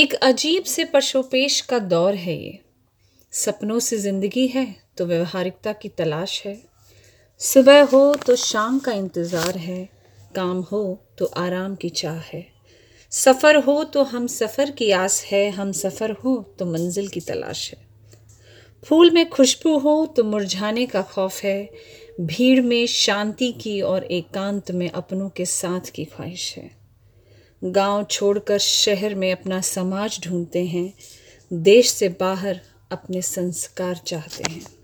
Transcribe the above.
एक अजीब से पशोपेश का दौर है ये। सपनों से ज़िंदगी है तो व्यवहारिकता की तलाश है। सुबह हो तो शाम का इंतज़ार है, काम हो तो आराम की चाह है। सफ़र हो तो हम सफ़र की आस है, हम सफ़र हो तो मंजिल की तलाश है। फूल में खुशबू हो तो मुरझाने का खौफ है, भीड़ में शांति की और एकांत में अपनों के साथ की ख्वाहिश है। गाँव छोड़कर शहर में अपना समाज ढूंढते हैं, देश से बाहर अपने संस्कार चाहते हैं।